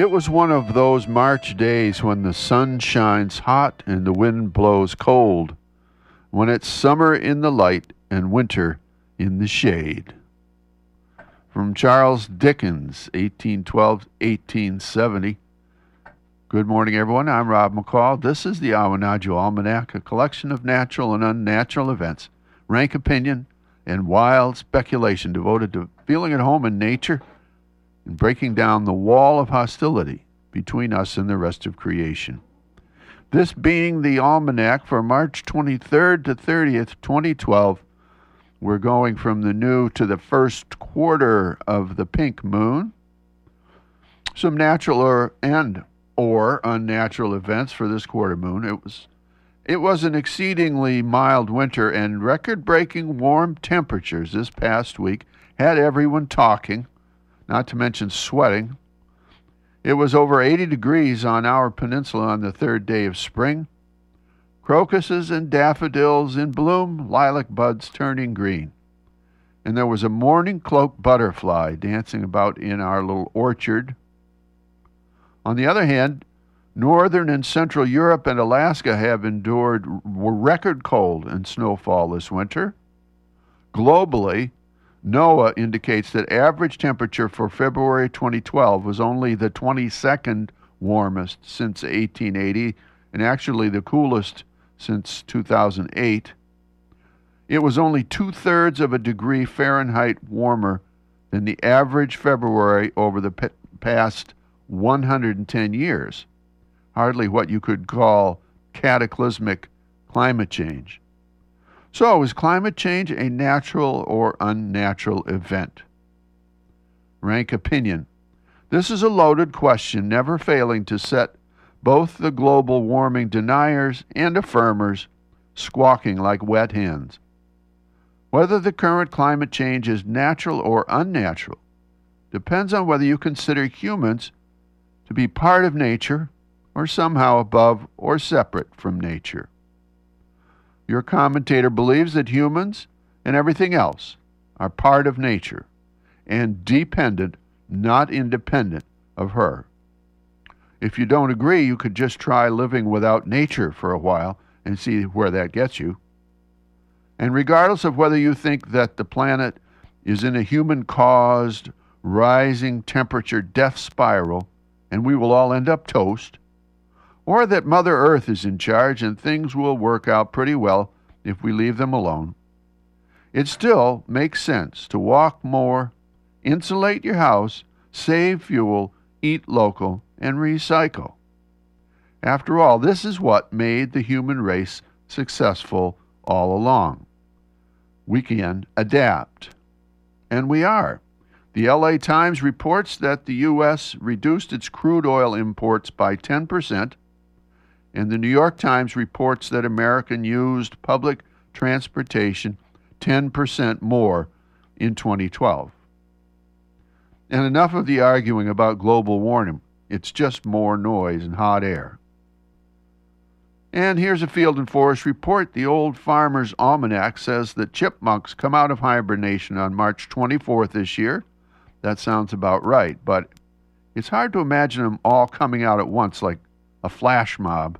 It was one of those March days when the sun shines hot and the wind blows cold, when it's summer in the light and winter in the shade. From Charles Dickens, 1812 1870. Good morning, everyone. I'm Rob McCall. This is the Awanadjo Almanac, a collection of natural and unnatural events, rank opinion, and wild speculation devoted to feeling at home in nature and breaking down the wall of hostility between us and the rest of creation. This being the almanac for March 23rd to 30th, 2012, we're going from the new to the first quarter of the pink moon. Some natural or and or unnatural events for this quarter moon. It was it was an exceedingly mild winter and record-breaking warm temperatures this past week had everyone talking, not to mention sweating. It was over 80 degrees on our peninsula on the third day of spring. Crocuses and daffodils in bloom, lilac buds turning green. And there was a morning cloak butterfly dancing about in our little orchard on the other hand, northern and central Europe and Alaska have endured record cold and snowfall this winter. Globally, NOAA indicates that average temperature for February 2012 was only the 22nd warmest since 1880 and actually the coolest since 2008. It was only two thirds of a degree Fahrenheit warmer than the average February over the past 110 years. Hardly what you could call cataclysmic climate change. So, is climate change a natural or unnatural event? Rank opinion. This is a loaded question, never failing to set both the global warming deniers and affirmers squawking like wet hens. Whether the current climate change is natural or unnatural depends on whether you consider humans to be part of nature or somehow above or separate from nature. Your commentator believes that humans and everything else are part of nature and dependent, not independent of her. If you don't agree, you could just try living without nature for a while and see where that gets you. And regardless of whether you think that the planet is in a human caused rising temperature death spiral, and we will all end up toast, or that Mother Earth is in charge and things will work out pretty well if we leave them alone. It still makes sense to walk more, insulate your house, save fuel, eat local, and recycle. After all, this is what made the human race successful all along. We can adapt. And we are. The LA Times reports that the U.S. reduced its crude oil imports by 10%, and the New York Times reports that American used public transportation 10% more in 2012. And enough of the arguing about global warming. It's just more noise and hot air. And here's a Field and Forest report. The Old Farmer's Almanac says that chipmunks come out of hibernation on March 24th this year that sounds about right, but it's hard to imagine them all coming out at once like a flash mob.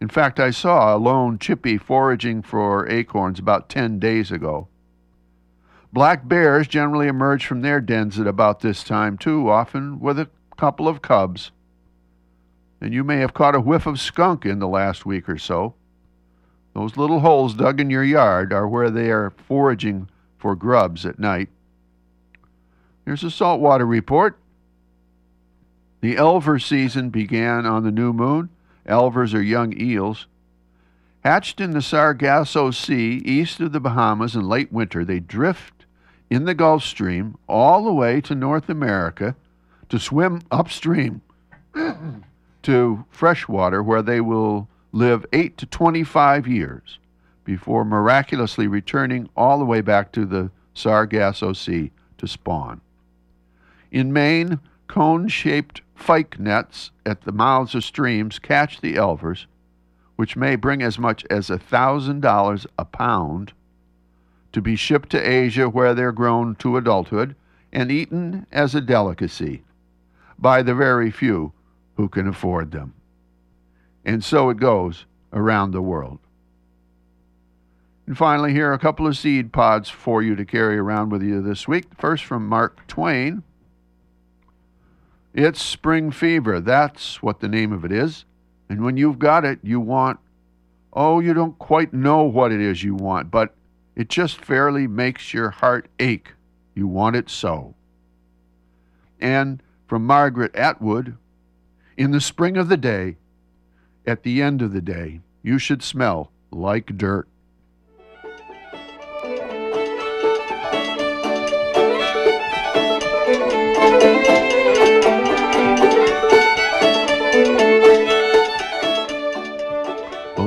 In fact, I saw a lone chippy foraging for acorns about 10 days ago. Black bears generally emerge from their dens at about this time, too, often with a couple of cubs. And you may have caught a whiff of skunk in the last week or so. Those little holes dug in your yard are where they are foraging for grubs at night. Here's a saltwater report. The elver season began on the new moon. Elvers are young eels. Hatched in the Sargasso Sea east of the Bahamas in late winter, they drift in the Gulf Stream all the way to North America to swim upstream to freshwater where they will live 8 to 25 years before miraculously returning all the way back to the Sargasso Sea to spawn. In Maine, cone shaped fyke nets at the mouths of streams catch the elvers, which may bring as much as a $1,000 a pound to be shipped to Asia where they're grown to adulthood and eaten as a delicacy. by the very few who can afford them. And so it goes around the world. And finally, here are a couple of seed pods for you to carry around with you this week. First from Mark Twain. It's spring fever. That's what the name of it is. And when you've got it, you want, oh, you don't quite know what it is you want, but it just fairly makes your heart ache. You want it so. And from Margaret Atwood, in the spring of the day, at the end of the day, you should smell like dirt.